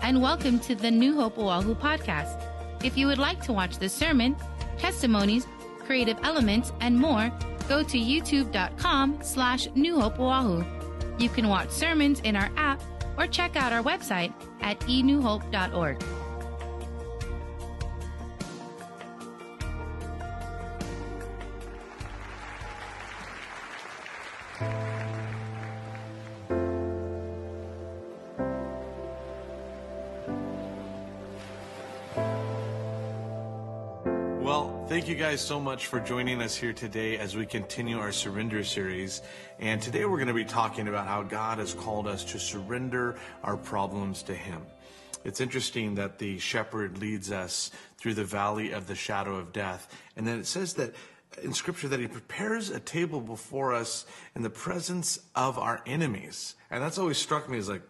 And welcome to the New Hope Oahu podcast. If you would like to watch the sermon, testimonies, creative elements, and more, go to youtube.com slash New Hope Oahu. You can watch sermons in our app or check out our website at enewhope.org. guys so much for joining us here today as we continue our surrender series. And today we're going to be talking about how God has called us to surrender our problems to Him. It's interesting that the shepherd leads us through the valley of the shadow of death. And then it says that in scripture that he prepares a table before us in the presence of our enemies. And that's always struck me as like,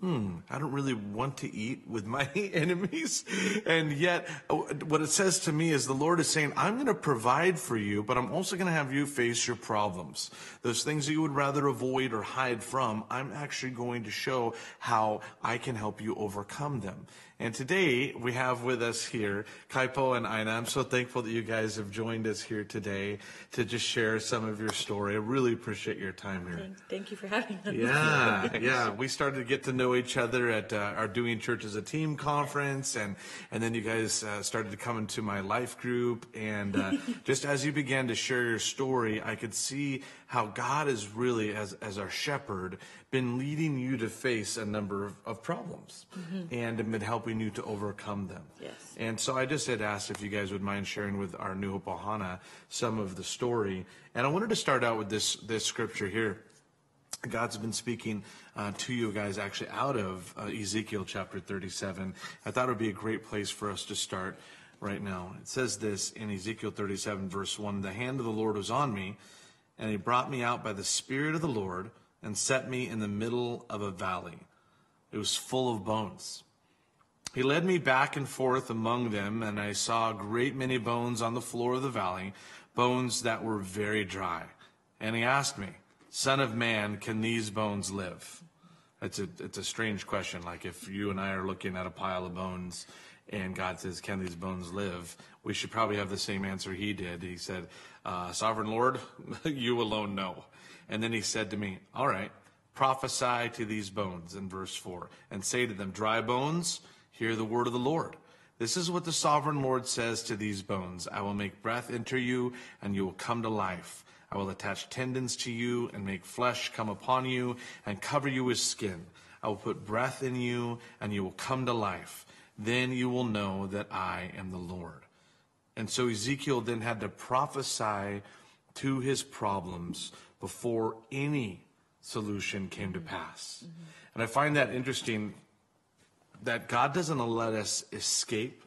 hmm, I don't really want to eat with my enemies. And yet, uh, what it says to me is the Lord is saying, I'm going to provide for you, but I'm also going to have you face your problems. Those things that you would rather avoid or hide from, I'm actually going to show how I can help you overcome them. And today we have with us here Kaipo and Ina. I'm so thankful that you guys have joined us here today to just share some of your story. I really appreciate your time here. Thank, thank you for having us. Yeah, yeah. We started to get to know each other at uh, our Doing Church as a Team conference, and and then you guys uh, started to come into my life group. And uh, just as you began to share your story, I could see how God is really, as as our shepherd, been leading you to face a number of, of problems, and been helping you to overcome them. Yes. And so I just had asked if you guys would mind sharing with our New Hope Ohana some of the story. And I wanted to start out with this this scripture here. God's been speaking uh, to you guys actually out of uh, Ezekiel chapter 37. I thought it would be a great place for us to start right now. It says this in Ezekiel 37, verse 1 The hand of the Lord was on me, and he brought me out by the Spirit of the Lord and set me in the middle of a valley. It was full of bones. He led me back and forth among them, and I saw a great many bones on the floor of the valley, bones that were very dry. And he asked me, Son of man, can these bones live? It's a, it's a strange question. Like if you and I are looking at a pile of bones and God says, Can these bones live? We should probably have the same answer he did. He said, uh, Sovereign Lord, you alone know. And then he said to me, All right, prophesy to these bones in verse 4 and say to them, Dry bones, hear the word of the Lord. This is what the sovereign Lord says to these bones I will make breath enter you, and you will come to life. I will attach tendons to you and make flesh come upon you and cover you with skin. I will put breath in you, and you will come to life. Then you will know that I am the Lord. And so Ezekiel then had to prophesy to his problems before any solution came to pass. Mm-hmm. And I find that interesting that God doesn't let us escape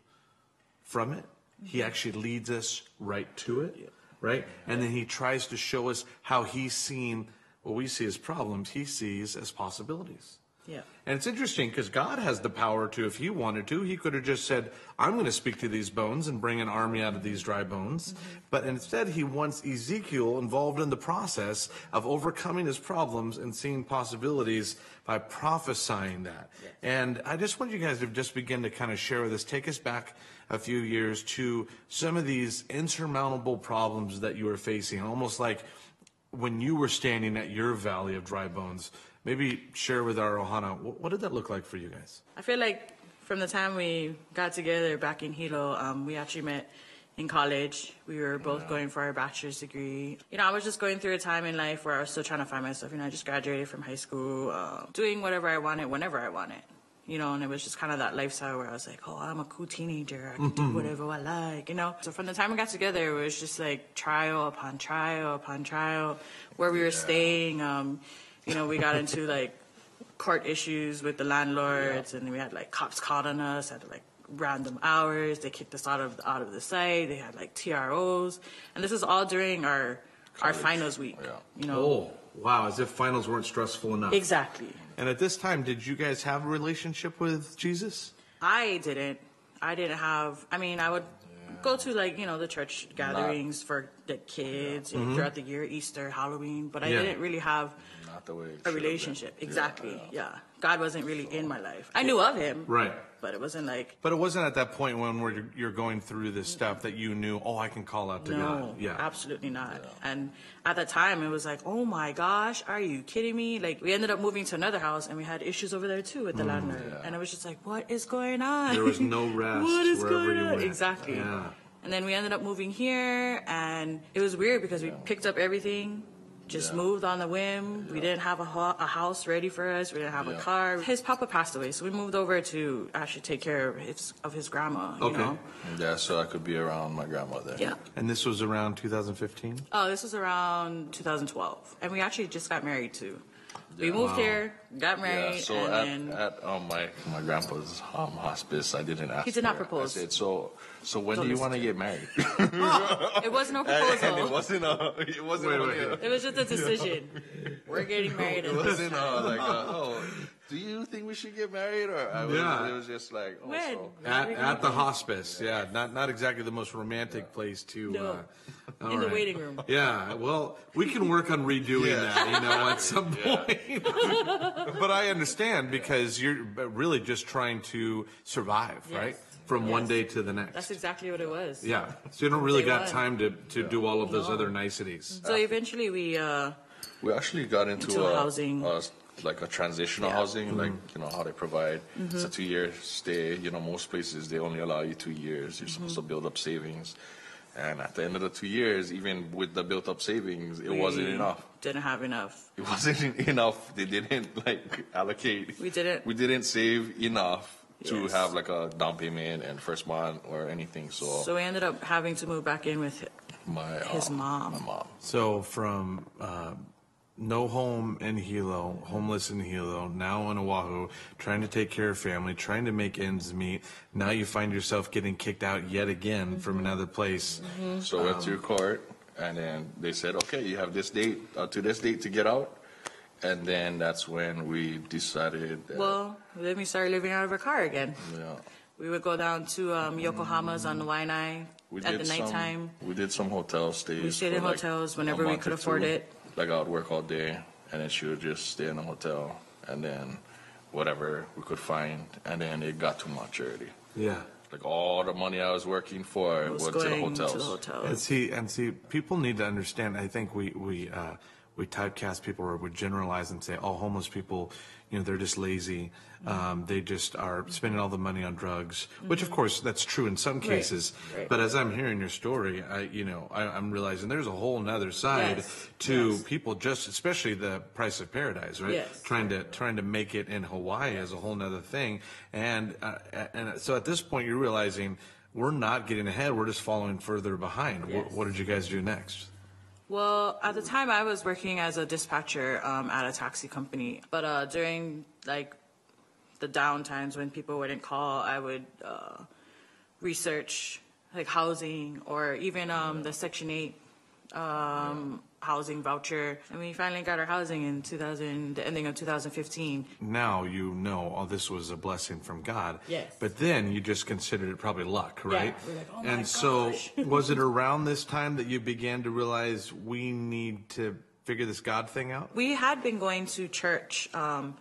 from it. He mm-hmm. actually leads us right to it, right? And then he tries to show us how he's seen what we see as problems, he sees as possibilities. Yeah. And it's interesting because God has the power to, if He wanted to, He could have just said, I'm going to speak to these bones and bring an army out of these dry bones. Mm-hmm. But instead, He wants Ezekiel involved in the process of overcoming his problems and seeing possibilities by prophesying that. And I just want you guys to just begin to kind of share with us, take us back a few years to some of these insurmountable problems that you were facing, almost like when you were standing at your valley of dry bones. Maybe share with our Ohana, what, what did that look like for you guys? I feel like from the time we got together back in Hilo, um, we actually met in college. We were both going for our bachelor's degree. You know, I was just going through a time in life where I was still trying to find myself. You know, I just graduated from high school, uh, doing whatever I wanted, whenever I wanted. You know, and it was just kind of that lifestyle where I was like, oh, I'm a cool teenager. I can do whatever I like, you know? So from the time we got together, it was just like trial upon trial upon trial, where we were staying. Um, you know, we got into like court issues with the landlords, and we had like cops called on us at like random hours. They kicked us out of out of the site. They had like TROs, and this is all during our our finals week. Oh, yeah. You know, Oh, wow, as if finals weren't stressful enough. exactly. And at this time, did you guys have a relationship with Jesus? I didn't. I didn't have. I mean, I would go to like you know the church gatherings for the kids you know, mm-hmm. throughout the year, Easter, Halloween, but I Yeah. didn't really have Not the way it a should have been. relationship. Yeah, Exactly. yeah. Yeah, God wasn't really in my life. I knew of Him, Right. But it wasn't like But it wasn't at that point when we're, you're going through this stuff that you knew, oh, I can call out to no, God. Yeah. absolutely not. And at the time, it was like, oh my gosh, are you kidding me? Like we ended up moving to another house, and we had issues over there too with the landlord. And it was just like, what is going on? Mm, There was no rest what is wherever going you on? went. Exactly. Yeah. And then we ended up moving here, and it was weird because we picked up everything, just Yeah. moved on the whim. We didn't have a, ho- a house ready for us. We didn't have a car. His papa passed away, so we moved over to actually take care of his of his grandma. You Okay. know? Yeah, so I could be around my grandmother. Yeah. And this was around 2015? Oh, this was around 2012, and we actually just got married too. We moved Wow. here, got married, Yeah, so and at, then at um, my my grandpa's um, hospice, I didn't ask. He did not her. propose. I said, so so when Don't do you want to to get married? it wasn't no and, and proposal. it wasn't a it wasn't Wait, wait. a- It was just a decision. We're getting married. it wasn't uh, like a, oh do you think we should get married or I was, Yeah. it was just like oh, When? so. At, at the hospice, yeah. Not not exactly the most romantic place to. No. Uh, all in the waiting room. Yeah, well, we can work on redoing Yeah. that, you know, at some point. but I understand because you're really just trying to survive, Yes. right? From one Yes. day to the next. That's exactly what it was. yeah, so you don't really Day got one. time to, to do all of those No. other niceties. So eventually we uh, We actually got into, Into a, housing. a- like a transitional Yeah. Mm-hmm. housing, like you know how they provide. It's a two-year stay. You know, most places they only allow you two years. You're supposed Mm-hmm. to build up savings, and at the end of the two years, even with the built-up savings, it wasn't we enough. Didn't have enough. It wasn't enough. They didn't like allocate. We didn't. We didn't save enough to Yes. have like a down payment and first month or anything. So, So we ended up having to move back in with my his um, mom. My mom. So from uh, no home in Hilo, homeless in Hilo, now on Oahu, trying to take care of family, trying to make ends meet. Now you find yourself getting kicked out yet again from another place. So I went through court, and then they said, okay, you have this date uh, to this date to get out. And then that's when we decided that, Well, then we started living out of our car again. yeah, We would go down to um, Yokohama's on the Waianae we at the nighttime. some. We did some hotel stays. We stayed in like hotels whenever we could afford two. it. Like I would work all day, and then she would just stay in a hotel, and then whatever we could find, and then it got too much already. Yeah. Like all the money I was working for was went to the going hotels. to the hotels. And see, and see, people need to understand. I think we we uh, we typecast people or we generalize and say, "Oh, homeless people, you know, they're just lazy. Um, they just are spending all the money on drugs." Which, of course, that's true in some cases. Mm-hmm. right. But as I'm hearing your story, I you know I, I'm realizing there's a whole nother side Yes, to yes. people. Just especially the price of paradise, right? Yes. Trying to trying to make it in Hawaii is a whole nother thing. And uh, and so at this point, you're realizing. We're not getting ahead. We're just following further behind. What, Yes. what did you guys do next? Well, at the time I was working as a dispatcher um, at a taxi company, but uh, during like the down times when people wouldn't call, I would uh, research like housing or even um, the Section Eight um, housing voucher. And we finally got our housing in 2000, the ending of 2015. Now you know, oh, this was a blessing from God. Yes. But then you just considered it probably luck, right? we're like, "Oh my and so, gosh." was it around this time that you began to realize we need to figure this God thing out? We had been going to church um,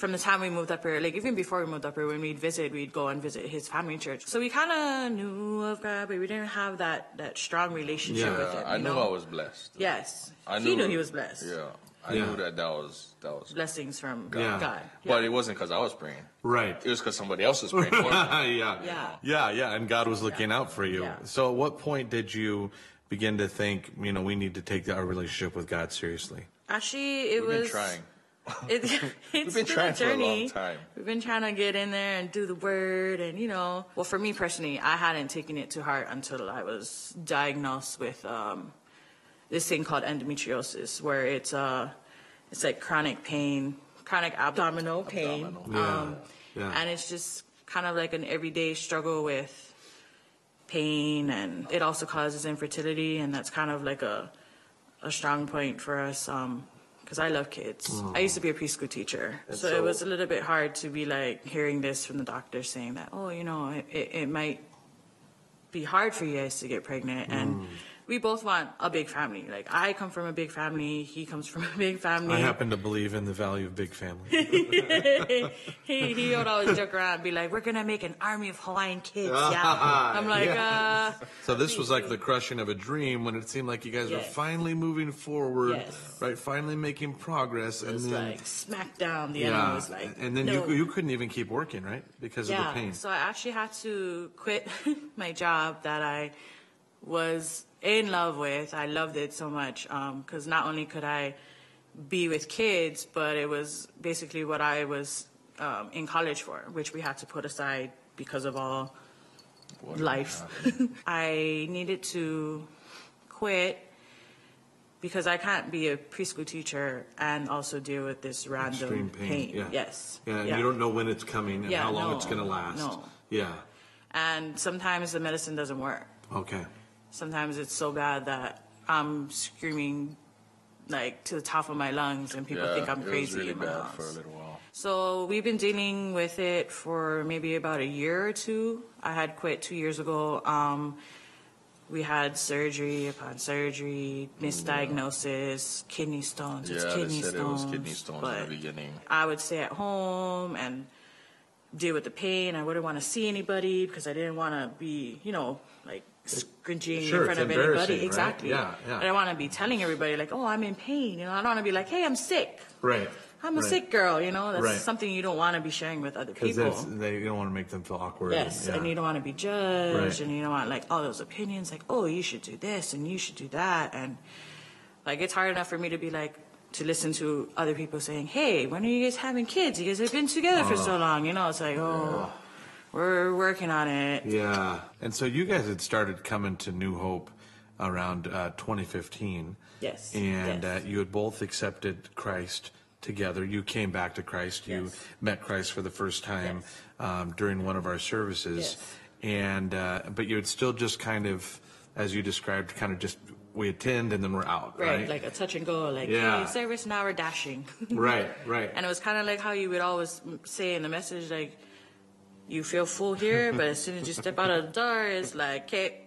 from the time we moved up here. Like even before we moved up here, when we'd visit, we'd go and visit his family church. So we kind of knew of God, but we didn't have that that strong relationship Yeah, with him. I you knew know? I was blessed. Yes, I he knew he was blessed. Yeah, I Yeah. knew that that was that was. Blessings from God. Yeah. God. But it wasn't because I was praying. Right. It was because somebody else was praying for me. yeah. Yeah. Yeah, yeah. And God was looking out for you. Yeah. So, at what point did you begin to think, you know, we need to take our relationship with God seriously? Actually, it We've been was trying. It, it's been been a a journey. time. We've been trying to get in there and do the word, and you know. Well, for me personally, I hadn't taken it to heart until I was diagnosed with um, this thing called endometriosis, where it's uh, it's like chronic pain, chronic abdominal pain, Abdominal. Yeah. Um, Yeah. and it's just kind of like an everyday struggle with pain, and it also causes infertility, and that's kind of like a a strong point for us. Um, because I love kids. I used to be a preschool teacher, so, it was a little bit hard to be like hearing this from the doctor saying that, oh, you know, it, it, it might be hard for you guys to get pregnant. And mm. We both want a big family. Like I come from a big family, he comes from a big family. I happen to believe in the value of big family. he he would always joke around, and be like, "We're gonna make an army of Hawaiian kids." Ah, yeah, ah, ah, I'm like, uh, So this was like the crushing of a dream when it seemed like you guys were finally moving forward, Yes. right? Finally making progress, it and then like smack down. The yeah, enemy was like, and then no. you you couldn't even keep working, right? Because of the yeah. pain. So I actually had to quit my job that I was in love with. I loved it so much because not only could I be with kids, but it was basically what I was um, in college for, which we had to put aside because of all What life. I needed to quit because I can't be a preschool teacher and also deal with this random Extreme pain. Yeah. Yes. Yeah, and you don't know when it's coming and Yeah, how long no, it's going to last. no. Yeah. And sometimes the medicine doesn't work. Okay. Sometimes it's so bad that I'm screaming like to the top of my lungs and people yeah, think I'm crazy really in my bad house. for a little while. So we've been dealing with it for maybe about a year or two. I had quit two years ago. Um, we had surgery upon surgery, misdiagnosis, kidney stones. Yeah, it's kidney said stones. it was kidney stones in the beginning. I would stay at home and deal with the pain. I wouldn't want to see anybody because I didn't want to be, you know, like scrunching Sure, in front it's of embarrassing, anybody. right? Exactly. Yeah, yeah. I don't want to be telling everybody like, oh, I'm in pain. You know, I don't want to be like, hey, I'm sick. Right. I'm a Right. sick girl. You know, that's Right. something you don't want to be sharing with other Because people. they you don't want to make them feel awkward. Yes, yeah. and you don't want to be judged, Right. and you don't want like all those opinions, like, oh, you should do this and you should do that, and like it's hard enough for me to be like to listen to other people saying, hey, when are you guys having kids? You guys have been together for oh. so long, you know? It's like, oh, we're working on it. Yeah. And so you guys had started coming to New Hope around uh, 2015. Yes, And yes. Uh, you had both accepted Christ together. You came back to Christ. Yes. You met Christ for the first time Yes. um, during one of our services. Yes. And uh, but you had still just kind of, as you described, kind of just we attend and then we're out, Right, right? like a touch and go, like, Yeah. hey, service now we're dashing. right, right. And it was kind of like how you would always say in the message, like, you feel full here, but as soon as you step out of the door, it's like, okay,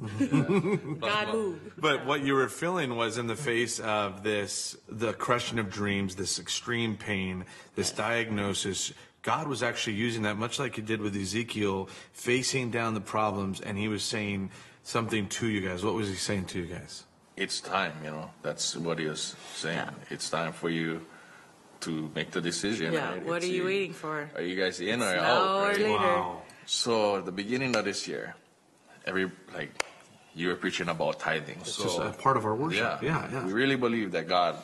God move. But what you were feeling was in the face of this, the crushing of dreams, this extreme pain, this diagnosis. God was actually using that, much like He did with Ezekiel, facing down the problems, and He was saying something to you guys. What was He saying to you guys? It's time, you know. That's what he was saying. Yeah. It's time for you to make the decision. Yeah, right? what It's are you waiting for? Are you guys in or out? now or right? later. Wow. So the beginning of this year, every like you were preaching about tithing. It's so just a part of our worship. yeah, yeah, yeah. We really believe that God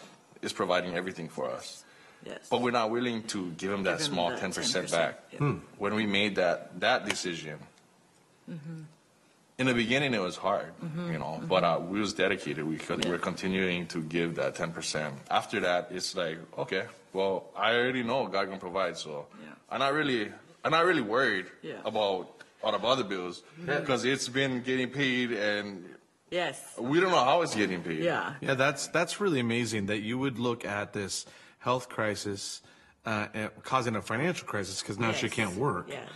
is providing everything for us. Yes. But we're not willing to give him that Give him small 10%, 10%, back. yeah. Hmm. When we made that that decision, in the beginning it was hard, Mm-hmm. you know, but uh, we was dedicated. We could, we're continuing to give that 10%. After that, it's like, okay, well, I already know God can provide, so Yeah. I'm not really, I'm not really worried Yeah. about all of other bills because it's been getting paid and Yes. we don't know how it's getting paid. Yeah. Yeah, that's that's really amazing that you would look at this health crisis uh, uh, causing a financial crisis because now she Yes. can't work. Yes.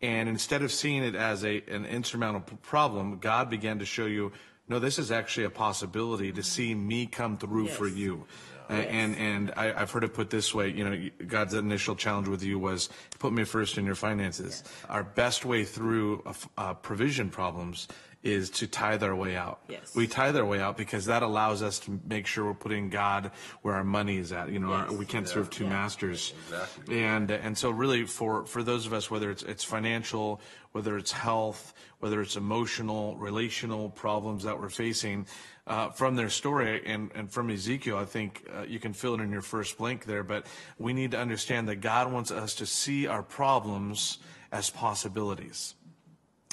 And instead of seeing it as a an insurmountable problem, God began to show you, no, this is actually a possibility to see me come through Yes. for you. Uh, And and I, I've heard it put this way, you know, God's initial challenge with you was put me first in your finances. Our best way through uh, uh, provision problems is to tithe our way out. Yes. We tithe our way out because that allows us to make sure we're putting God where our money is at. You know, our, we can't serve two Yeah. masters. Exactly. And and so really for for those of us, whether it's it's financial, whether it's health, whether it's emotional, relational problems that we're facing, uh, from their story and and from Ezekiel, I think uh, you can fill it in your first blank there. But we need to understand that God wants us to see our problems as possibilities.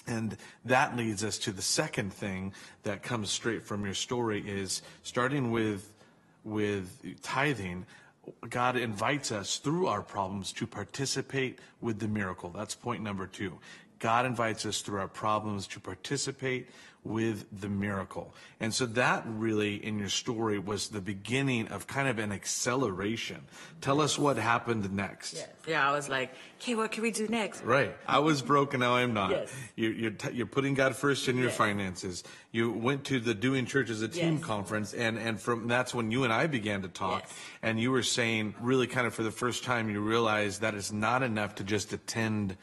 And that leads us to the second thing that comes straight from your story is starting with with tithing. God invites us through our problems to participate with the miracle. That's point number two. God invites us through our problems to participate with the miracle. And so that really in your story was the beginning of kind of an acceleration. Tell us what happened next. Yeah, I was like, okay, what can we do next? Right. I was broken, now I'm not. Yes. You're, you're, t- you're putting God first in your Yes. finances. You went to the Doing Church as a Team Yes. conference, and, and from that's when you and I began to talk. Yes. And you were saying, really, kind of for the first time, you realized that it's not enough to just attend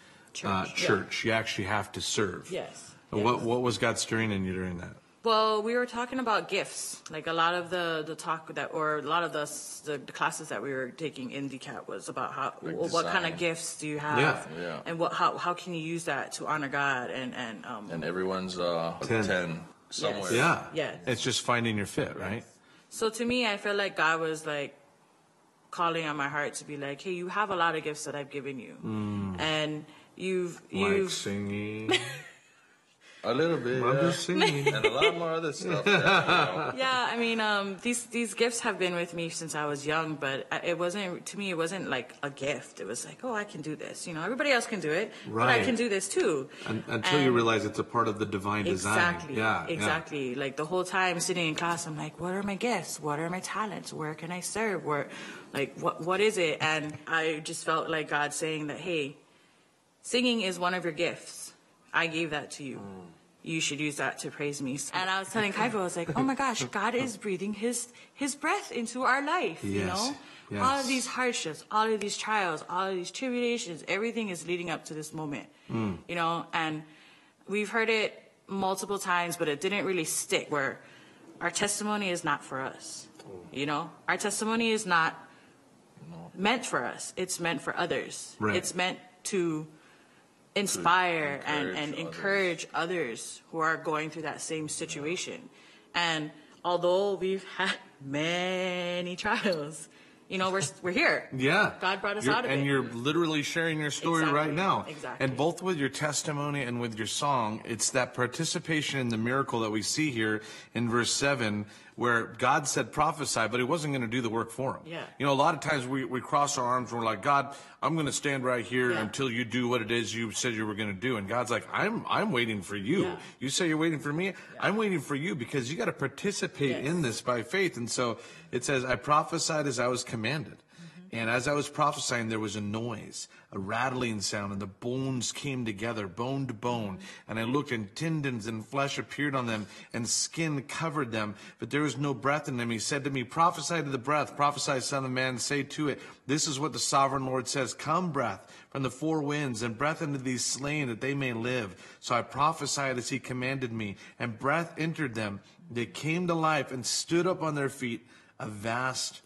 uh, Church, yeah. church. You actually have to serve. Yes. And What, what was God stirring in you during that? Well, we were talking about gifts. Like a lot of the, the talk that, or a lot of the, the, the classes that we were taking in DCAT was about how, Like well, what kind of gifts do you have? Yeah. Yeah. And what, how, how can you use that to honor God and, and, um, And everyone's uh, Ten. 10, somewhere. Yeah. Yeah. It's just finding your fit, right? So to me, I feel like God was like calling on my heart to be like, hey, you have a lot of gifts that I've given you, and you've Like you've singing. A little bit. I'm yeah. just singing. And a lot more other stuff. that, you know. yeah. I mean, um, these these gifts have been with me since I was young, but I- it wasn't to me. It wasn't like a gift. It was like, oh, I can do this. You know, everybody else can do it, but Right. I can do this too. Un- until you And- realize it's a part of the divine design. Exactly. Yeah. yeah. Exactly. Like the whole time sitting in class, I'm like, what are my gifts? What are my talents? Where can I serve? Where, like, what what is it? And I just felt like God saying that, hey, singing is one of your gifts. I gave that to you. You should use that to praise me. And I was telling Kaipo, I was like, oh my gosh, God is breathing His His breath into our life. You Yes. know, all of these hardships, all of these trials, all of these tribulations, everything is leading up to this moment. Hmm. You know, and we've heard it multiple times, but it didn't really stick. Where our testimony is not for us. You know, our testimony is not meant for us. It's meant for others. Right. It's meant to inspire and, encourage and others. encourage others who are going through that same situation. And although we've had many trials, you know, we're we're here. Yeah. God brought us You're- out of and it. you're literally sharing your story Exactly, right now. exactly. And both with your testimony and with your song, it's that participation in the miracle that we see here in verse 7, where God said prophesy, but he wasn't going to do the work for him. Yeah. You know, a lot of times we, we cross our arms and we're like, God, I'm going to stand right here Yeah. until you do what it is you said you were going to do. And God's like, I'm, I'm waiting for you. Yeah. You say you're waiting for me. I'm waiting for you because you got to participate Yes. in this by faith. And so it says, I prophesied as I was commanded. And as I was prophesying, there was a noise, a rattling sound, and the bones came together, bone to bone. And I looked, and tendons and flesh appeared on them, and skin covered them, but there was no breath in them. He said to me, Prophesy to the breath, prophesy, Son of Man, say to it, This is what the sovereign Lord says Come, breath, from the four winds, and breath into these slain, that they may live. So I prophesied as he commanded me, and breath entered them. They came to life and stood up on their feet, a vast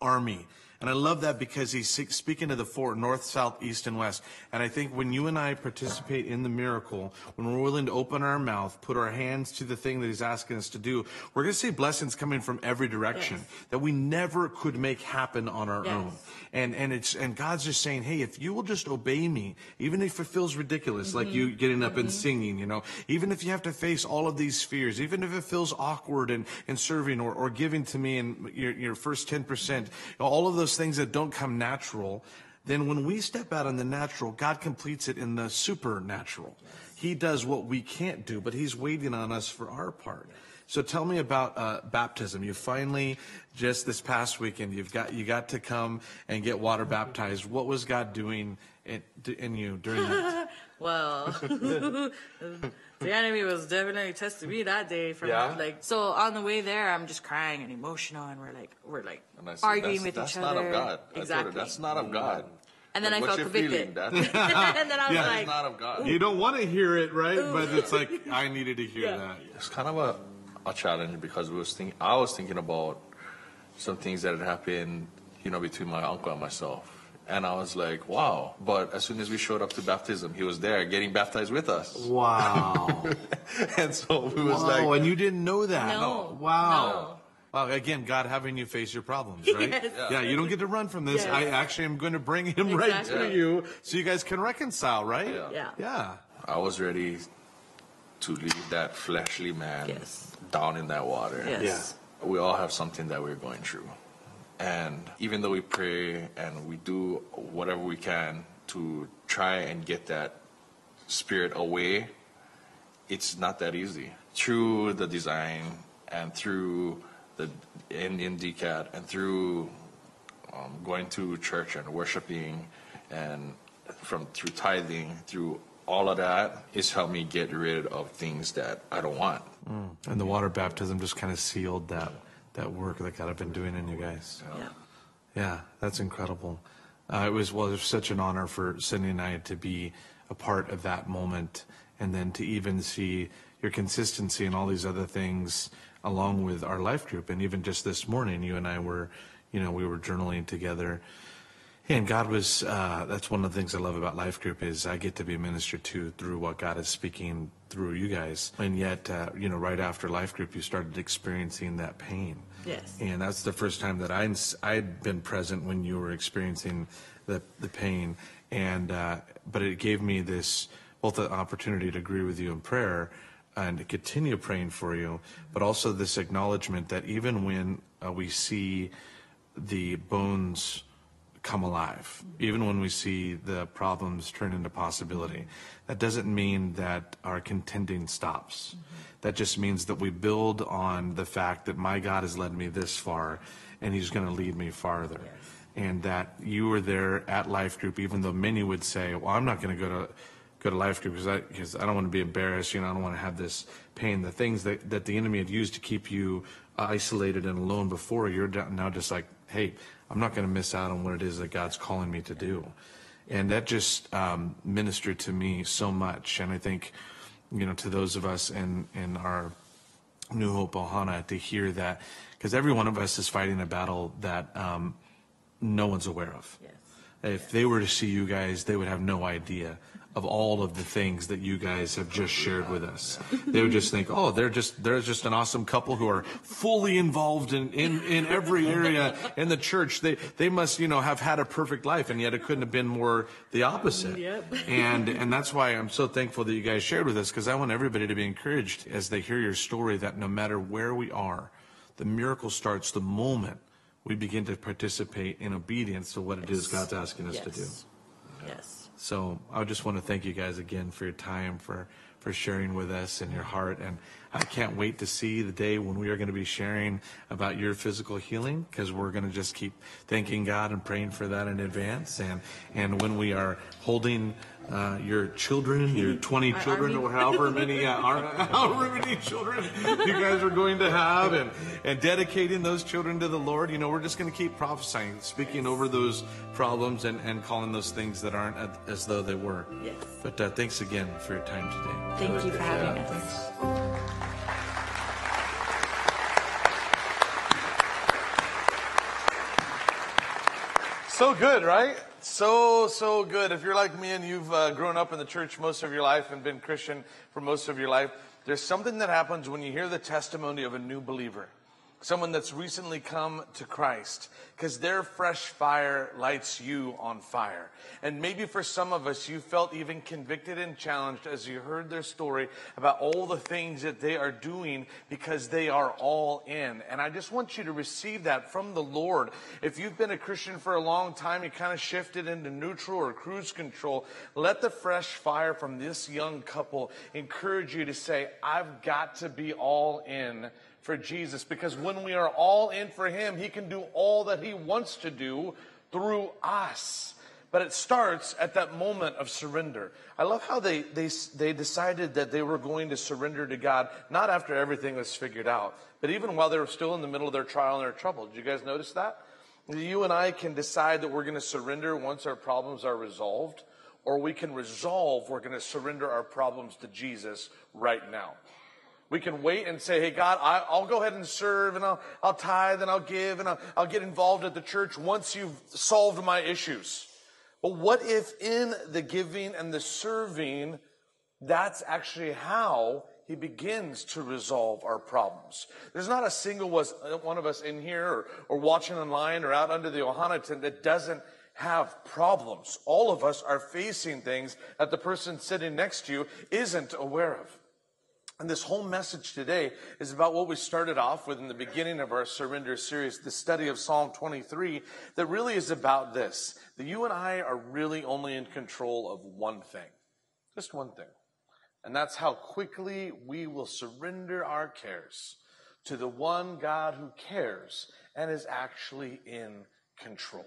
army. And I love that because he's speaking to the four, north, south, east, and west. And I think when you and I participate in the miracle, when we're willing to open our mouth, put our hands to the thing that he's asking us to do, we're going to see blessings coming from every direction Yes. that we never could make happen on our Yes. own. And, and it's, and God's just saying, hey, if you will just obey me, even if it feels ridiculous, like mm-hmm. you getting up and mm-hmm. singing, you know, even if you have to face all of these fears, even if it feels awkward and, and serving or, or giving to me in your, your first 10%, all of those things that don't come natural, then when we step out in the natural, God completes it in the supernatural. He does what we can't do, but He's waiting on us for our part. So tell me about uh, baptism. You finally, just this past weekend, you've got you got to come and get water baptized. What was God doing in, in you during that? Well, the enemy was definitely testing me that day. From Yeah? like, so on the way there, I'm just crying and emotional, and we're like, we're like And I said, arguing that's, with that's each not other. of God. I told Exactly. that's not of God. And then Like, I what's felt your convicted. feeling? And then I was Yeah. like, that's not of God. You don't want to hear it, right? But it's like I needed to hear Yeah. that. It's kind of a, a challenge because we was think, I was thinking about some things that had happened, you know, between my uncle and myself. And I was like, wow. But as soon as we showed up to baptism, he was there getting baptized with us. Wow. and so we was wow. like, Oh, and you didn't know that. No. Wow. Wow. Again, God having you face your problems, right? Yes. Yeah. You don't get to run from this. Yes. I actually am going to bring him right to Exactly. you so you guys can reconcile, right? Yeah. Yeah. Yeah. I was ready to leave that fleshly man Yes. down in that water. yes, we all have something that we're going through. And even though we pray and we do whatever we can to try and get that spirit away, it's not that easy. Through the design and through the Indian DCAT and through um, going to church and worshiping and from through tithing, through all of that, it's helped me get rid of things that I don't want. And the water baptism just kind of sealed that that work that God had been doing in you guys. Yeah. Yeah, that's incredible. Uh, it was well, it was such an honor for Cindy and I to be a part of that moment, and then to even see your consistency and all these other things along with our life group, and even just this morning, you and I were, you know, we were journaling together. And God was, uh, that's one of the things I love about Life Group is I get to be ministered to through what God is speaking through you guys. And yet, uh, you know, right after Life Group, you started experiencing that pain. Yes. And that's the first time that I, I'd been present when you were experiencing the, the pain. And, uh, but it gave me this, both the opportunity to agree with you in prayer and to continue praying for you, but also this acknowledgement that even when uh, we see the bones come alive, even when we see the problems turn into possibility. That doesn't mean that our contending stops. Mm-hmm. That just means that we build on the fact that my God has led me this far and he's going to lead me farther. And that you were there at Life Group, even though many would say, well, I'm not going to go to go to life group because I, because I don't want to be embarrassed. You know, I don't want to have this pain. The things that, that the enemy had used to keep you isolated and alone before, you're down- now just like, hey, I'm not going to miss out on what it is that God's calling me to do. And that just um, ministered to me so much. And I think, you know, to those of us in, in our New Hope Ohana to hear that, because every one of us is fighting a battle that um, no one's aware of. Yes. If they were to see you guys, they would have no idea of all of the things that you guys have just shared with us. They would just think, oh, they're just they're just an awesome couple who are fully involved in, in, in every area in the church. They they must, you know, have had a perfect life, and yet it couldn't have been more the opposite. Yep. And and that's why I'm so thankful that you guys shared with us, because I want everybody to be encouraged as they hear your story that no matter where we are, the miracle starts the moment we begin to participate in obedience to what it is God's asking us to do. Yes. So I just want to thank you guys again for your time, for for sharing with us and your heart. And I can't wait to see the day when we are going to be sharing about your physical healing, because we're going to just keep thanking God and praying for that in advance. And and when we are holding uh, your children, your 20 children, or however many, uh, ar- however many children you guys are going to have, and and dedicating those children to the Lord, you know, we're just going to keep prophesying, speaking over those problems, and and calling those things that aren't as though they were. Yes. But uh, thanks again for your time today. Thank you for having us. So good, right? So, so good. If you're like me and you've uh, grown up in the church most of your life and been Christian for most of your life, there's something that happens when you hear the testimony of a new believer. Someone that's recently come to Christ, because their fresh fire lights you on fire. And maybe for some of us, you felt even convicted and challenged as you heard their story about all the things that they are doing because they are all in. And I just want you to receive that from the Lord. If you've been a Christian for a long time, you kind of shifted into neutral or cruise control, let the fresh fire from this young couple encourage you to say, I've got to be all in for Jesus because when we are all in for Him, He can do all that He wants to do through us. But it starts at that moment of surrender. I love how they, they, they decided that they were going to surrender to God, not after everything was figured out, but even while they were still in the middle of their trial and their trouble. Did you guys notice that? You and I can decide that we're going to surrender once our problems are resolved, or we can resolve we're going to surrender our problems to Jesus right now. We can wait and say, hey, God, I, I'll go ahead and serve and I'll, I'll tithe and I'll give and I'll, I'll get involved at the church once you've solved my issues. But what if in the giving and the serving, that's actually how he begins to resolve our problems. There's not a single one of us in here or, or watching online or out under the Ohana tent that doesn't have problems. All of us are facing things that the person sitting next to you isn't aware of. And this whole message today is about what we started off with in the beginning of our surrender series, the study of Psalm 23, that really is about this that you and I are really only in control of one thing. Just one thing. And that's how quickly we will surrender our cares to the one God who cares and is actually in control.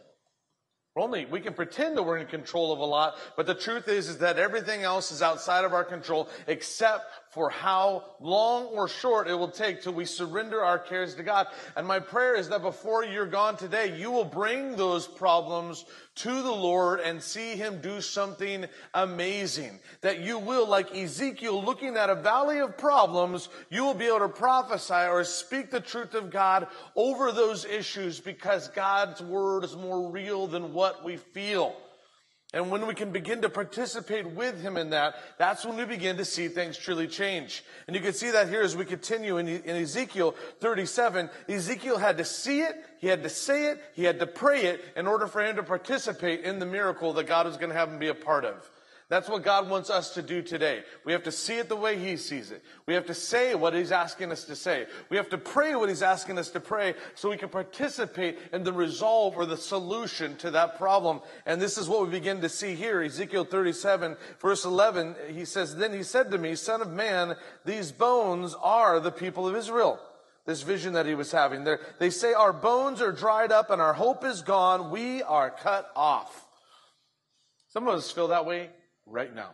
We're only, we can pretend that we're in control of a lot, but the truth is, is that everything else is outside of our control except for how long or short it will take till we surrender our cares to God. And my prayer is that before you're gone today, you will bring those problems to the Lord and see Him do something amazing. That you will, like Ezekiel looking at a valley of problems, you will be able to prophesy or speak the truth of God over those issues because God's word is more real than what we feel. And when we can begin to participate with him in that, that's when we begin to see things truly change. And you can see that here as we continue in, in, Ezekiel 37. Ezekiel had to see it, he had to say it, he had to pray it in order for him to participate in the miracle that God was going to have him be a part of. That's what God wants us to do today. We have to see it the way He sees it. We have to say what He's asking us to say. We have to pray what He's asking us to pray so we can participate in the resolve or the solution to that problem. And this is what we begin to see here. Ezekiel 37 verse 11, He says, Then He said to me, Son of man, these bones are the people of Israel this vision that he was having. They're, they say, Our bones are dried up and our hope is gone. We are cut off. Some of us feel that way right now.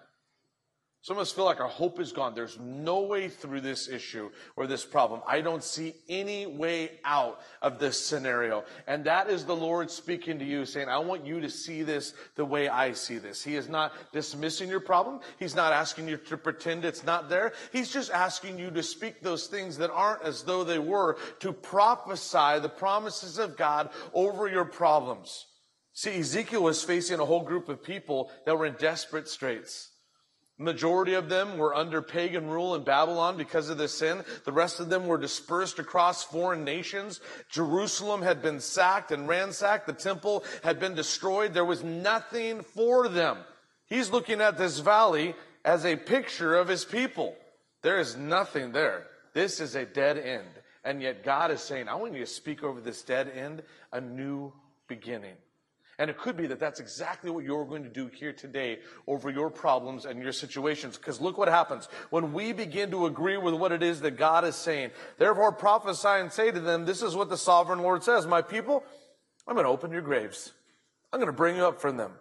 Some of us feel like our hope is gone. There's no way through this issue or this problem. I don't see any way out of this scenario. And that is the Lord speaking to you, saying, I want you to see this the way I see this. He is not dismissing your problem. He's not asking you to pretend it's not there. He's just asking you to speak those things that aren't as though they were, to prophesy the promises of God over your problems. See, Ezekiel was facing a whole group of people that were in desperate straits. Majority of them were under pagan rule in Babylon because of the sin. The rest of them were dispersed across foreign nations. Jerusalem had been sacked and ransacked. The temple had been destroyed. There was nothing for them. He's looking at this valley as a picture of his people. There is nothing there. This is a dead end. And yet God is saying, I want you to speak over this dead end a new beginning. And it could be that that's exactly what you're going to do here today over your problems and your situations. Because look what happens. When we begin to agree with what it is that God is saying, therefore prophesy and say to them, this is what the sovereign Lord says. My people, I'm going to open your graves. I'm going to bring you up from them.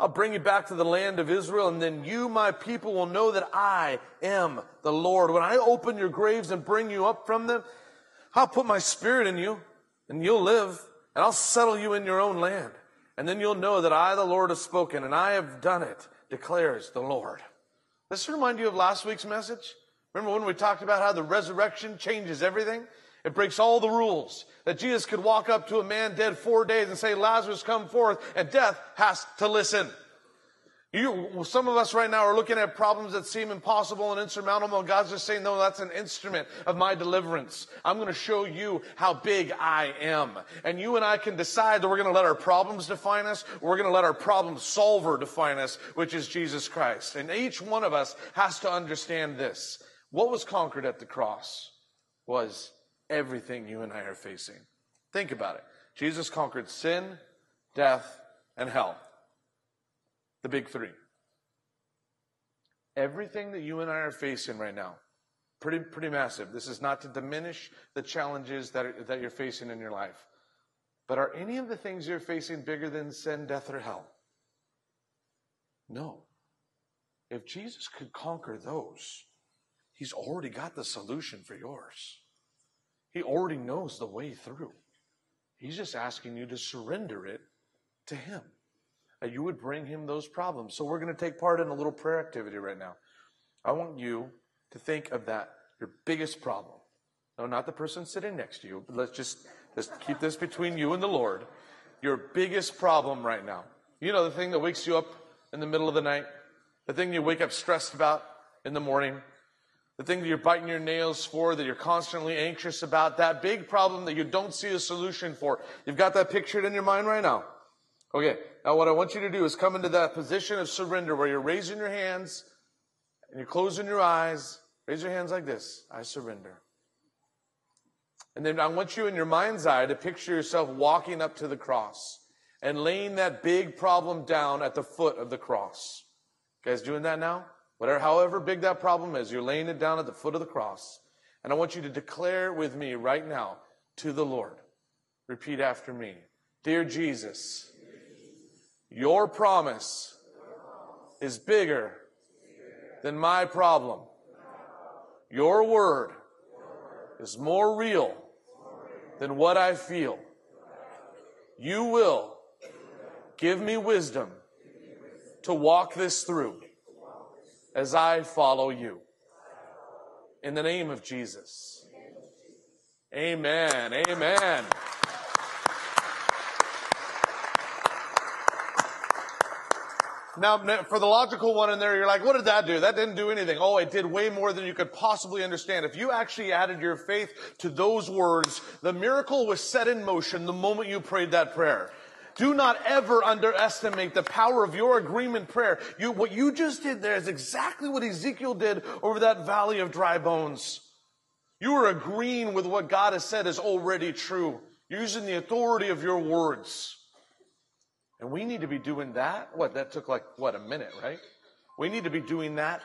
I'll bring you back to the land of Israel, and then you, my people, will know that I am the Lord. When I open your graves and bring you up from them, I'll put my spirit in you, and you'll live, and I'll settle you in your own land. And then you'll know that I, the Lord, have spoken and I have done it, declares the Lord. Does this remind you of last week's message? Remember when we talked about how the resurrection changes everything? It breaks all the rules. That Jesus could walk up to a man dead four days and say, Lazarus, come forth, and death has to listen. You, some of us right now are looking at problems that seem impossible and insurmountable, and God's just saying, no, that's an instrument of my deliverance. I'm going to show you how big I am. And you and I can decide that we're going to let our problems define us, or we're going to let our problem solver define us, which is Jesus Christ. And each one of us has to understand this. What was conquered at the cross was everything you and I are facing. Think about it. Jesus conquered sin, death, and hell. The big three. Everything that you and I are facing right now, pretty, pretty massive. This is not to diminish the challenges that, are, that you're facing in your life. But are any of the things you're facing bigger than sin, death, or hell? No. If Jesus could conquer those, he's already got the solution for yours. He already knows the way through. He's just asking you to surrender it to him that you would bring him those problems. So we're going to take part in a little prayer activity right now. I want you to think of that, your biggest problem. No, not the person sitting next to you, but let's just, just keep this between you and the Lord. Your biggest problem right now. You know, the thing that wakes you up in the middle of the night, the thing you wake up stressed about in the morning, the thing that you're biting your nails for, that you're constantly anxious about, that big problem that you don't see a solution for. You've got that pictured in your mind right now. Okay, now what I want you to do is come into that position of surrender where you're raising your hands and you're closing your eyes. Raise your hands like this I surrender. And then I want you in your mind's eye to picture yourself walking up to the cross and laying that big problem down at the foot of the cross. You guys doing that now? Whatever, however big that problem is, you're laying it down at the foot of the cross. And I want you to declare with me right now to the Lord. Repeat after me. Dear Jesus, your promise is bigger than my problem. Your word is more real than what I feel. You will give me wisdom to walk this through as I follow you. In the name of Jesus. Amen. Amen. Now, for the logical one in there, you're like, what did that do? That didn't do anything. Oh, it did way more than you could possibly understand. If you actually added your faith to those words, the miracle was set in motion the moment you prayed that prayer. Do not ever underestimate the power of your agreement prayer. You, what you just did there is exactly what Ezekiel did over that valley of dry bones. You are agreeing with what God has said is already true, using the authority of your words. And we need to be doing that. What, that took like, what, a minute, right? We need to be doing that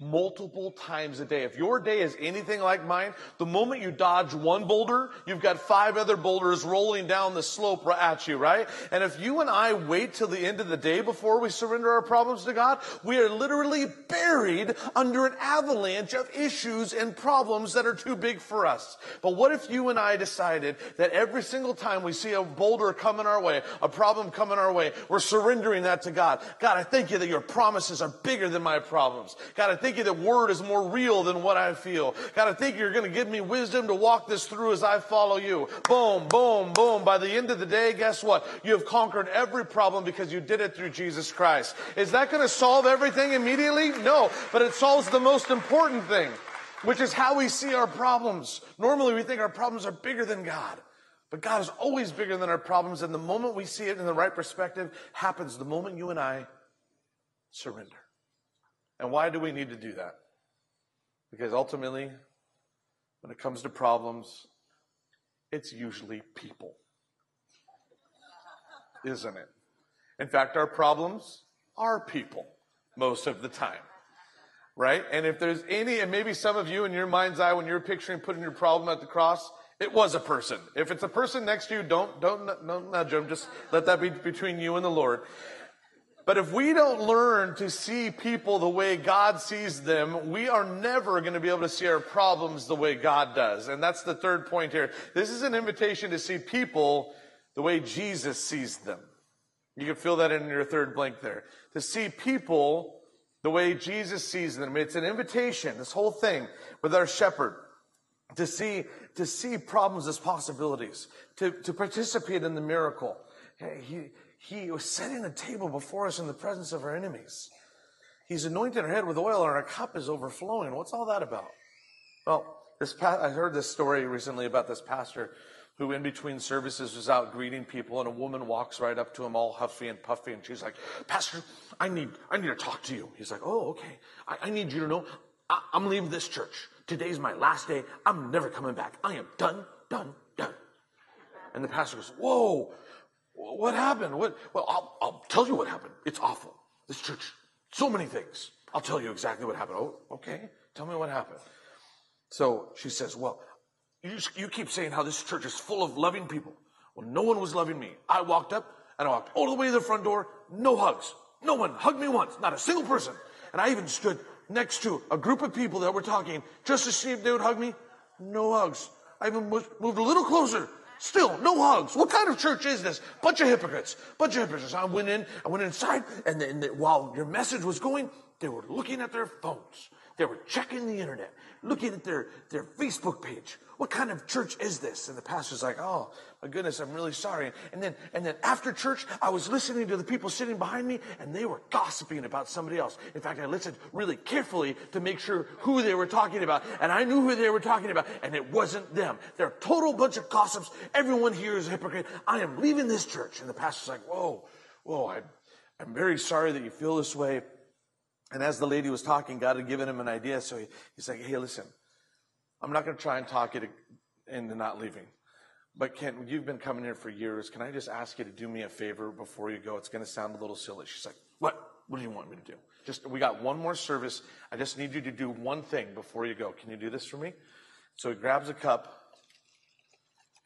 multiple times a day. If your day is anything like mine, the moment you dodge one boulder, you've got five other boulders rolling down the slope at you, right? And if you and I wait till the end of the day before we surrender our problems to God, we are literally buried under an avalanche of issues and problems that are too big for us. But what if you and I decided that every single time we see a boulder coming our way, a problem coming our way, we're surrendering that to God. God, I thank you that your promises are bigger than my problems. God, I thank that word is more real than what I feel. God, I think you're going to give me wisdom to walk this through as I follow you. Boom, boom, boom. By the end of the day, guess what? You have conquered every problem because you did it through Jesus Christ. Is that going to solve everything immediately? No, but it solves the most important thing, which is how we see our problems. Normally we think our problems are bigger than God. But God is always bigger than our problems, and the moment we see it in the right perspective happens the moment you and I surrender. And why do we need to do that? Because ultimately, when it comes to problems, it's usually people. Isn't it? In fact, our problems are people most of the time. Right? And if there's any, and maybe some of you in your mind's eye, when you're picturing putting your problem at the cross, it was a person. If it's a person next to you, don't, don't, don't nudge them. Just let that be between you and the Lord. But if we don't learn to see people the way God sees them, we are never going to be able to see our problems the way God does. And that's the third point here. This is an invitation to see people the way Jesus sees them. You can feel that in your third blank there. To see people the way Jesus sees them. It's an invitation, this whole thing with our shepherd. To see, to see problems as possibilities, to, to participate in the miracle. He, he was setting a table before us in the presence of our enemies. He's anointed our head with oil and our cup is overflowing. What's all that about? Well, this pa- I heard this story recently about this pastor who in between services was out greeting people and a woman walks right up to him all huffy and puffy and she's like, Pastor, I need, I need to talk to you. He's like, Oh, okay. I, I need you to know I, I'm leaving this church. Today's my last day. I'm never coming back. I am done, done, done. And the pastor goes, Whoa, what happened? What? Well, I'll, I'll tell you what happened. It's awful. This church, so many things. I'll tell you exactly what happened. Oh, okay. Tell me what happened. So she says, well, you, you keep saying how this church is full of loving people. Well, no one was loving me. I walked up and I walked all the way to the front door. No hugs. No one hugged me once. Not a single person. And I even stood next to a group of people that were talking just to see if they would hug me. No hugs. I even moved a little closer Still, no hugs. What kind of church is this? Bunch of hypocrites. Bunch of hypocrites. I went in, I went inside, and, the, and the, while your message was going, they were looking at their phones. They were checking the internet, looking at their, their Facebook page. What kind of church is this? And the pastor's like, Oh, my goodness, I'm really sorry. And then, and then after church, I was listening to the people sitting behind me and they were gossiping about somebody else. In fact, I listened really carefully to make sure who they were talking about. And I knew who they were talking about and it wasn't them. They're a total bunch of gossips. Everyone here is a hypocrite. I am leaving this church. And the pastor's like, Whoa, whoa, I, I'm very sorry that you feel this way. And as the lady was talking, God had given him an idea. So he, he's like, hey, listen, I'm not going to try and talk you into not leaving. But Kent, you've been coming here for years. Can I just ask you to do me a favor before you go? It's going to sound a little silly. She's like, what? What do you want me to do? Just, we got one more service. I just need you to do one thing before you go. Can you do this for me? So he grabs a cup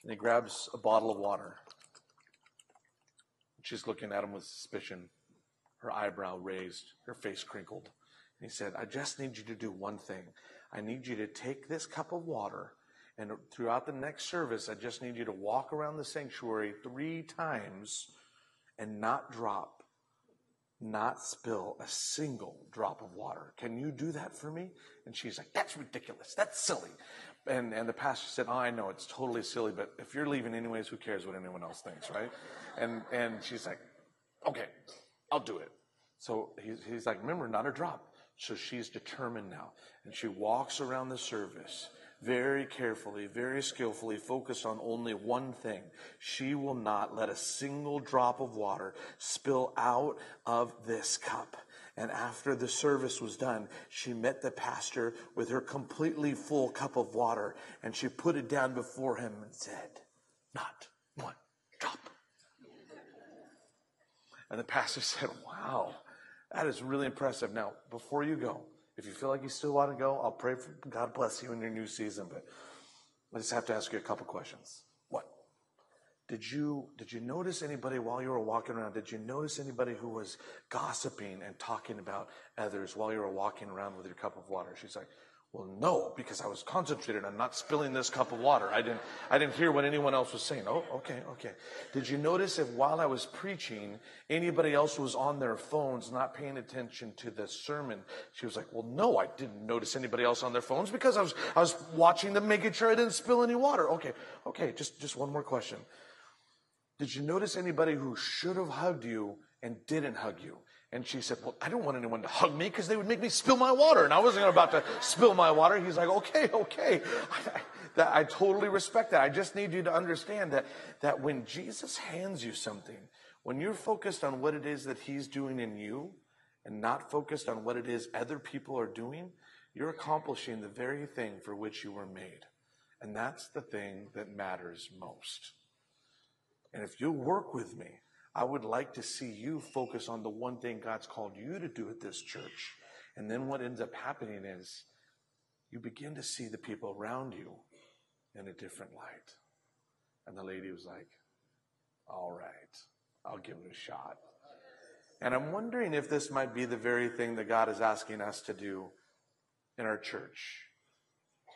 and he grabs a bottle of water. She's looking at him with suspicion, her eyebrow raised, her face crinkled. And he said, I just need you to do one thing. I need you to take this cup of water, and throughout the next service, I just need you to walk around the sanctuary three times and not drop, not spill a single drop of water. Can you do that for me? And she's like, That's ridiculous. That's silly. And, and the pastor said, Oh, I know it's totally silly, but if you're leaving anyways, who cares what anyone else thinks, right? And, and she's like, Okay, I'll do it. So he's, he's like, Remember, not a drop. So she's determined now. And she walks around the service very carefully, very skillfully, focused on only one thing. She will not let a single drop of water spill out of this cup. And after the service was done, she met the pastor with her completely full cup of water and she put it down before him and said, Not one drop. And the pastor said, Wow, that is really impressive. Now, before you go, if you feel like you still want to go, I'll pray for God bless you in your new season. But I just have to ask you a couple questions. What? Did you did you notice anybody while you were walking around? Did you notice anybody who was gossiping and talking about others while you were walking around with your cup of water? She's like, well, no, because I was concentrated on not spilling this cup of water. I didn't, I didn't hear what anyone else was saying. Oh, okay, okay. Did you notice if while I was preaching, anybody else was on their phones not paying attention to the sermon? She was like, well, no, I didn't notice anybody else on their phones because I was, I was watching them making sure I didn't spill any water. Okay, okay, just, just one more question. Did you notice anybody who should have hugged you and didn't hug you? And she said, Well, I don't want anyone to hug me because they would make me spill my water. And I wasn't about to spill my water. He's like, Okay, okay. I, that, I totally respect that. I just need you to understand that, that when Jesus hands you something, when you're focused on what it is that he's doing in you and not focused on what it is other people are doing, you're accomplishing the very thing for which you were made. And that's the thing that matters most. And if you work with me, I would like to see you focus on the one thing God's called you to do at this church. And then what ends up happening is you begin to see the people around you in a different light. And the lady was like, All right, I'll give it a shot. And I'm wondering if this might be the very thing that God is asking us to do in our church.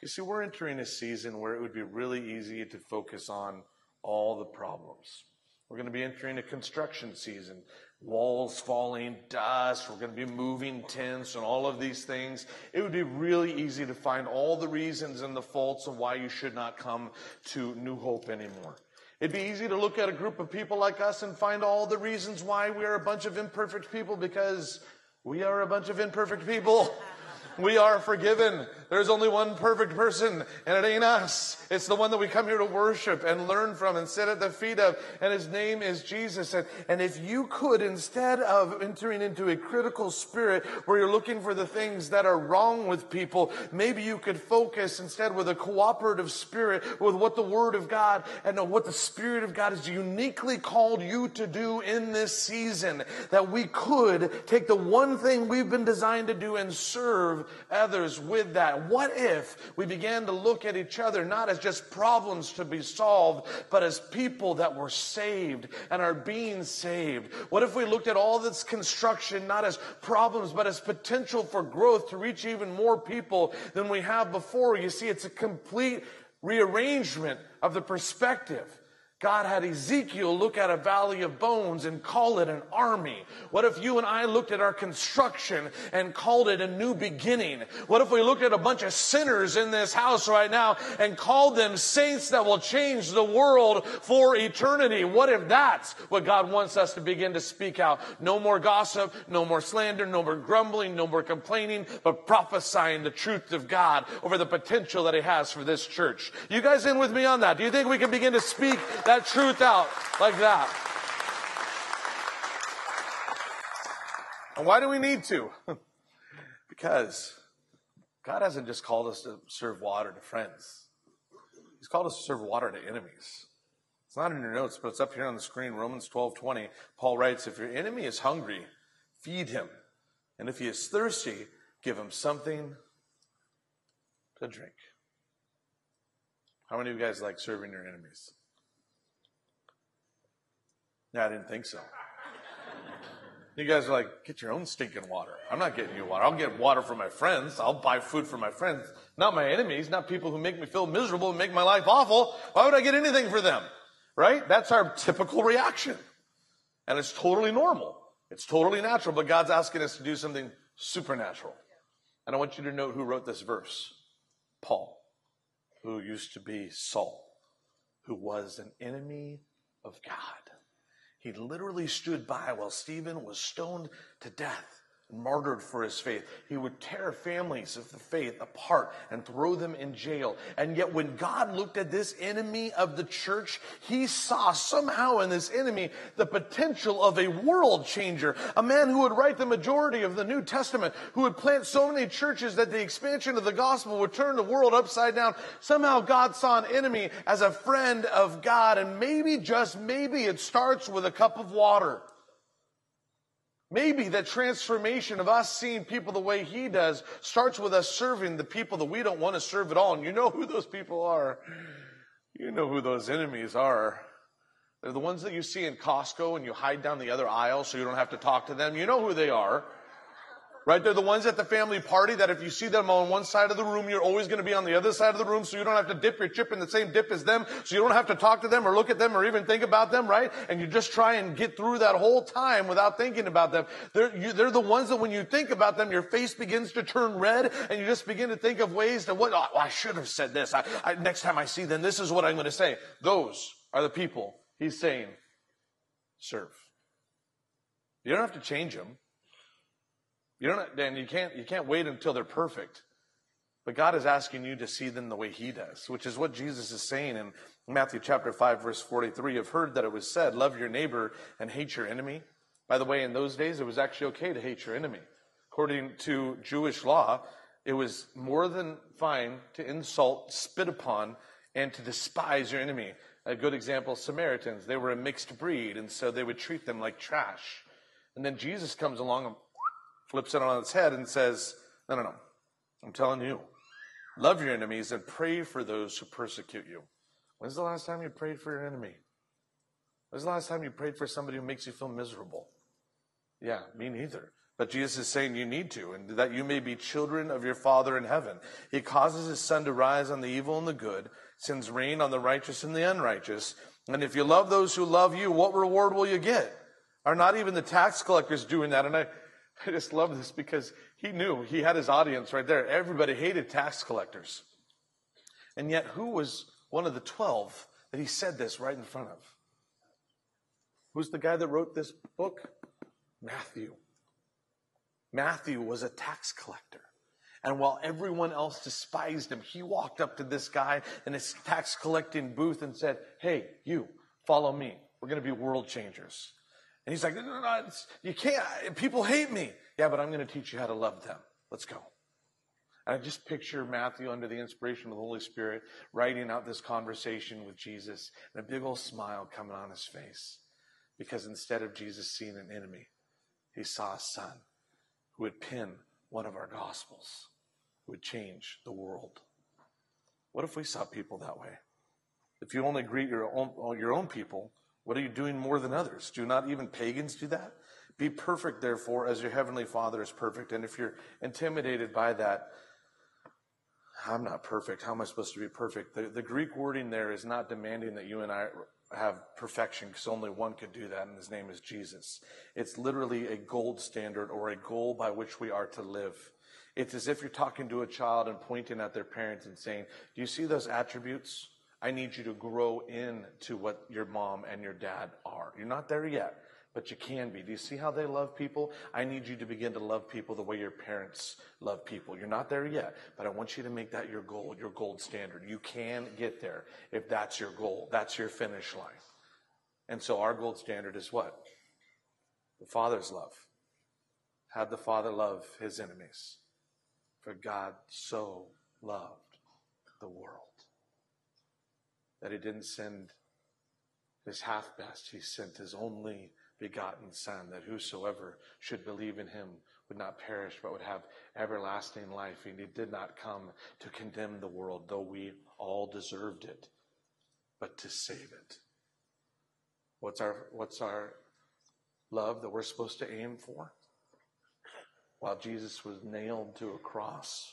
You see, we're entering a season where it would be really easy to focus on all the problems. We're going to be entering a construction season. Walls falling, dust, we're going to be moving tents and all of these things. It would be really easy to find all the reasons and the faults of why you should not come to New Hope anymore. It'd be easy to look at a group of people like us and find all the reasons why we are a bunch of imperfect people because we are a bunch of imperfect people. We are forgiven. There's only one perfect person, and it ain't us. It's the one that we come here to worship and learn from and sit at the feet of, and his name is Jesus. And, and if you could, instead of entering into a critical spirit where you're looking for the things that are wrong with people, maybe you could focus instead with a cooperative spirit with what the Word of God and what the Spirit of God has uniquely called you to do in this season. That we could take the one thing we've been designed to do and serve others with that? What if we began to look at each other not as just problems to be solved, but as people that were saved and are being saved? What if we looked at all this construction not as problems, but as potential for growth to reach even more people than we have before? You see, it's a complete rearrangement of the perspective. God had Ezekiel look at a valley of bones and call it an army. What if you and I looked at our construction and called it a new beginning? What if we looked at a bunch of sinners in this house right now and called them saints that will change the world for eternity? What if that's what God wants us to begin to speak out? No more gossip, no more slander, no more grumbling, no more complaining, but prophesying the truth of God over the potential that He has for this church. You guys in with me on that? Do you think we can begin to speak that truth out like that. And why do we need to? because God hasn't just called us to serve water to friends. He's called us to serve water to enemies. It's not in your notes, but it's up here on the screen. Romans 12 20. Paul writes, If your enemy is hungry, feed him. And if he is thirsty, give him something to drink. How many of you guys like serving your enemies? Yeah, I didn't think so. You guys are like, get your own stinking water. I'm not getting you water. I'll get water for my friends. I'll buy food for my friends, not my enemies, not people who make me feel miserable and make my life awful. Why would I get anything for them? Right? That's our typical reaction. And it's totally normal. It's totally natural, but God's asking us to do something supernatural. And I want you to note who wrote this verse Paul, who used to be Saul, who was an enemy of God. He literally stood by while Stephen was stoned to death martyred for his faith. He would tear families of the faith apart and throw them in jail. And yet when God looked at this enemy of the church, he saw somehow in this enemy the potential of a world changer, a man who would write the majority of the New Testament, who would plant so many churches that the expansion of the gospel would turn the world upside down. Somehow God saw an enemy as a friend of God. And maybe, just maybe, it starts with a cup of water. Maybe that transformation of us seeing people the way he does starts with us serving the people that we don't want to serve at all. And you know who those people are. You know who those enemies are. They're the ones that you see in Costco and you hide down the other aisle so you don't have to talk to them. You know who they are. Right? They're the ones at the family party that if you see them on one side of the room, you're always going to be on the other side of the room so you don't have to dip your chip in the same dip as them. So you don't have to talk to them or look at them or even think about them, right? And you just try and get through that whole time without thinking about them. They're, you, they're the ones that when you think about them, your face begins to turn red and you just begin to think of ways to what, oh, I should have said this. I, I, next time I see them, this is what I'm going to say. Those are the people he's saying, serve. You don't have to change them. You don't, Dan, you can't, you can't wait until they're perfect. But God is asking you to see them the way He does, which is what Jesus is saying in Matthew chapter 5, verse 43. You've heard that it was said, love your neighbor and hate your enemy. By the way, in those days, it was actually okay to hate your enemy. According to Jewish law, it was more than fine to insult, spit upon, and to despise your enemy. A good example, Samaritans. They were a mixed breed, and so they would treat them like trash. And then Jesus comes along flips it on its head and says, No, no, no. I'm telling you, love your enemies and pray for those who persecute you. When's the last time you prayed for your enemy? When's the last time you prayed for somebody who makes you feel miserable? Yeah, me neither. But Jesus is saying you need to, and that you may be children of your Father in heaven. He causes his sun to rise on the evil and the good, sends rain on the righteous and the unrighteous. And if you love those who love you, what reward will you get? Are not even the tax collectors doing that? And I, I just love this because he knew he had his audience right there. Everybody hated tax collectors. And yet, who was one of the 12 that he said this right in front of? Who's the guy that wrote this book? Matthew. Matthew was a tax collector. And while everyone else despised him, he walked up to this guy in his tax collecting booth and said, Hey, you, follow me. We're going to be world changers. And he's like, no, no, no, you can't. People hate me. Yeah, but I'm going to teach you how to love them. Let's go. And I just picture Matthew under the inspiration of the Holy Spirit writing out this conversation with Jesus and a big old smile coming on his face. Because instead of Jesus seeing an enemy, he saw a son who would pin one of our gospels, who would change the world. What if we saw people that way? If you only greet your own, your own people what are you doing more than others? Do not even pagans do that? Be perfect, therefore, as your heavenly Father is perfect. And if you're intimidated by that, I'm not perfect. How am I supposed to be perfect? The, the Greek wording there is not demanding that you and I have perfection because only one could do that, and his name is Jesus. It's literally a gold standard or a goal by which we are to live. It's as if you're talking to a child and pointing at their parents and saying, Do you see those attributes? I need you to grow into what your mom and your dad are. You're not there yet, but you can be. Do you see how they love people? I need you to begin to love people the way your parents love people. You're not there yet, but I want you to make that your goal, your gold standard. You can get there if that's your goal. That's your finish line. And so our gold standard is what? The Father's love. Had the Father love his enemies? For God so loved the world that he didn't send his half best, he sent his only begotten Son, that whosoever should believe in him would not perish, but would have everlasting life. And he did not come to condemn the world, though we all deserved it, but to save it. What's our, what's our love that we're supposed to aim for? While Jesus was nailed to a cross,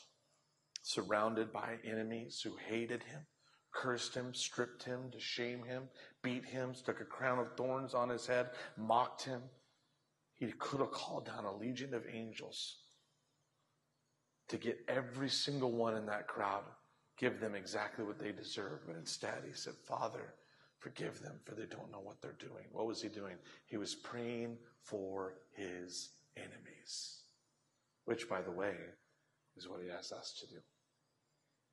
surrounded by enemies who hated him, cursed him, stripped him to shame him, beat him, stuck a crown of thorns on his head, mocked him. He could have called down a legion of angels to get every single one in that crowd, give them exactly what they deserve. But instead, he said, Father, forgive them, for they don't know what they're doing. What was he doing? He was praying for his enemies, which, by the way, is what he asked us to do.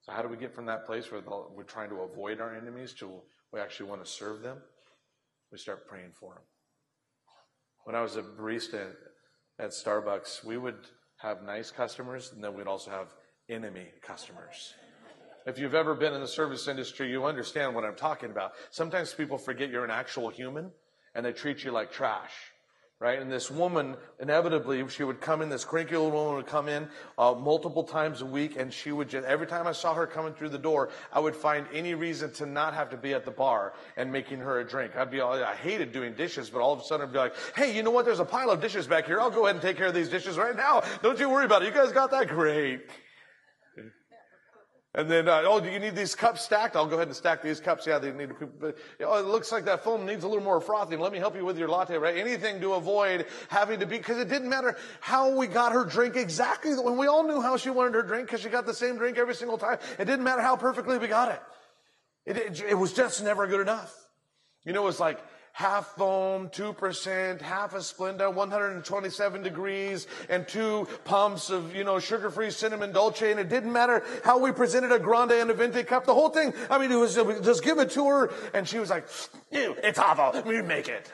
So, how do we get from that place where we're trying to avoid our enemies to we actually want to serve them? We start praying for them. When I was a barista at Starbucks, we would have nice customers, and then we'd also have enemy customers. If you've ever been in the service industry, you understand what I'm talking about. Sometimes people forget you're an actual human and they treat you like trash right? And this woman, inevitably, she would come in, this cranky old woman would come in uh, multiple times a week, and she would just, every time I saw her coming through the door, I would find any reason to not have to be at the bar and making her a drink. I'd be all, I hated doing dishes, but all of a sudden I'd be like, hey, you know what? There's a pile of dishes back here. I'll go ahead and take care of these dishes right now. Don't you worry about it. You guys got that? Great. And then, uh, oh, do you need these cups stacked? I'll go ahead and stack these cups. Yeah, they need to, oh, it looks like that foam needs a little more frothing. Let me help you with your latte, right? Anything to avoid having to be, because it didn't matter how we got her drink exactly when we all knew how she wanted her drink because she got the same drink every single time. It didn't matter how perfectly we got it. It, it, it was just never good enough. You know, it was like, half foam, 2%, half a Splenda, 127 degrees, and two pumps of, you know, sugar-free cinnamon dolce. And it didn't matter how we presented a grande and a venti cup. The whole thing, I mean, it was just give it to her. And she was like, ew, it's awful. We make it.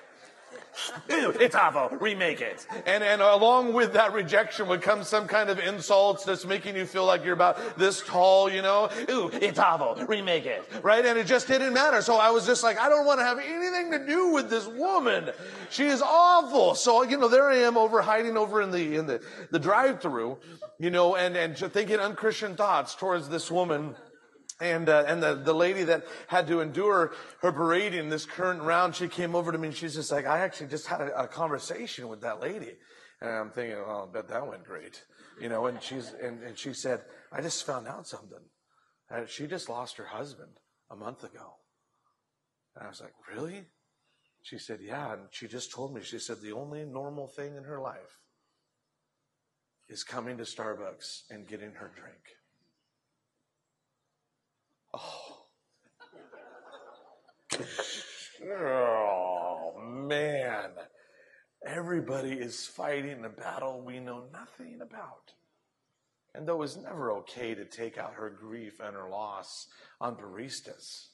It's awful. Remake it. And, and along with that rejection would come some kind of insults that's making you feel like you're about this tall, you know? Ooh, it's awful. Remake it. Right? And it just didn't matter. So I was just like, I don't want to have anything to do with this woman. She is awful. So, you know, there I am over hiding over in the, in the, the drive through, you know, and, and thinking unchristian thoughts towards this woman. And, uh, and the, the lady that had to endure her berating this current round, she came over to me and she's just like, I actually just had a, a conversation with that lady. And I'm thinking, well, I bet that went great. You know, and she's, and, and she said, I just found out something. Uh, she just lost her husband a month ago. And I was like, really? She said, yeah. And she just told me, she said, the only normal thing in her life is coming to Starbucks and getting her drink. Oh. oh, man. Everybody is fighting a battle we know nothing about. And though it was never okay to take out her grief and her loss on baristas,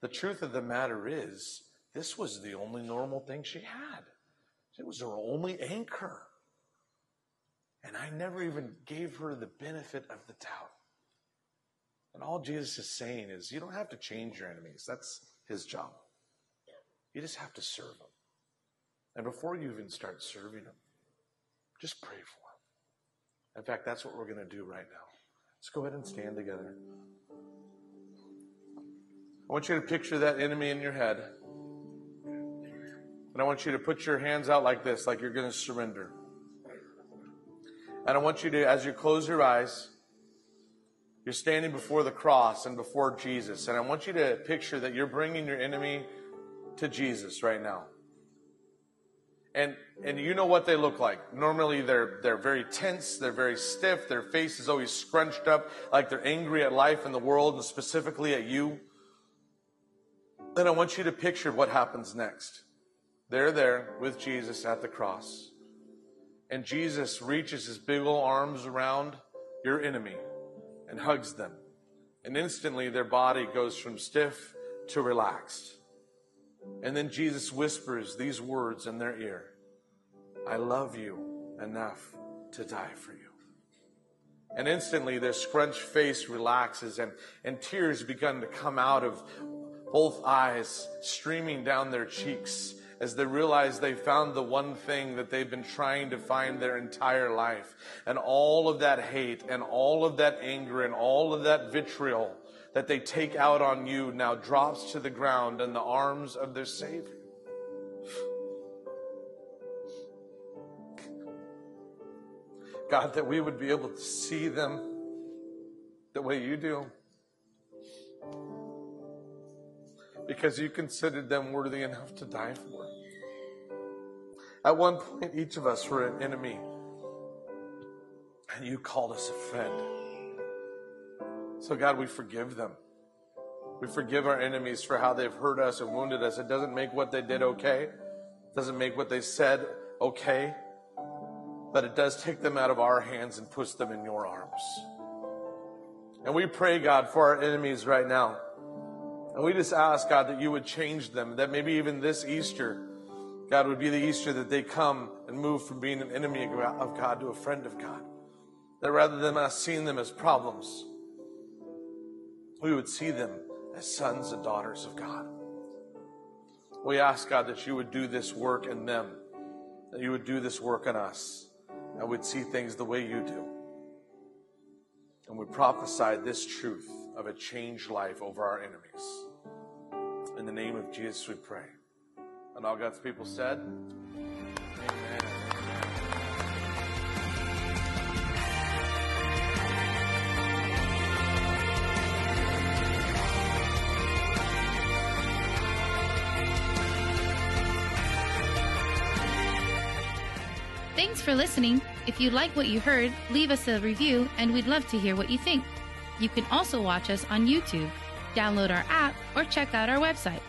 the truth of the matter is, this was the only normal thing she had. It was her only anchor. And I never even gave her the benefit of the doubt. And all Jesus is saying is, you don't have to change your enemies. That's his job. You just have to serve them. And before you even start serving them, just pray for them. In fact, that's what we're going to do right now. Let's go ahead and stand together. I want you to picture that enemy in your head. And I want you to put your hands out like this, like you're going to surrender. And I want you to, as you close your eyes, you're standing before the cross and before Jesus. And I want you to picture that you're bringing your enemy to Jesus right now. And, and you know what they look like. Normally they're, they're very tense. They're very stiff. Their face is always scrunched up like they're angry at life and the world and specifically at you. Then I want you to picture what happens next. They're there with Jesus at the cross. And Jesus reaches his big old arms around your enemy and hugs them. And instantly their body goes from stiff to relaxed. And then Jesus whispers these words in their ear I love you enough to die for you. And instantly their scrunched face relaxes and, and tears begin to come out of both eyes, streaming down their cheeks as they realize they found the one thing that they've been trying to find their entire life. And all of that hate and all of that anger and all of that vitriol that they take out on you now drops to the ground in the arms of their Savior. God, that we would be able to see them the way you do. Because you considered them worthy enough to die for. At one point, each of us were an enemy, and you called us a friend. So, God, we forgive them. We forgive our enemies for how they've hurt us and wounded us. It doesn't make what they did okay, it doesn't make what they said okay, but it does take them out of our hands and puts them in your arms. And we pray, God, for our enemies right now. And we just ask, God, that you would change them, that maybe even this Easter, God, would be the Easter that they come and move from being an enemy of God to a friend of God. That rather than us seeing them as problems, we would see them as sons and daughters of God. We ask, God, that you would do this work in them, that you would do this work in us, and we'd see things the way you do. And we prophesy this truth of a changed life over our enemies. In the name of Jesus, we pray. And all God's people said, Amen. Thanks for listening. If you like what you heard, leave us a review and we'd love to hear what you think. You can also watch us on YouTube, download our app, or check out our website.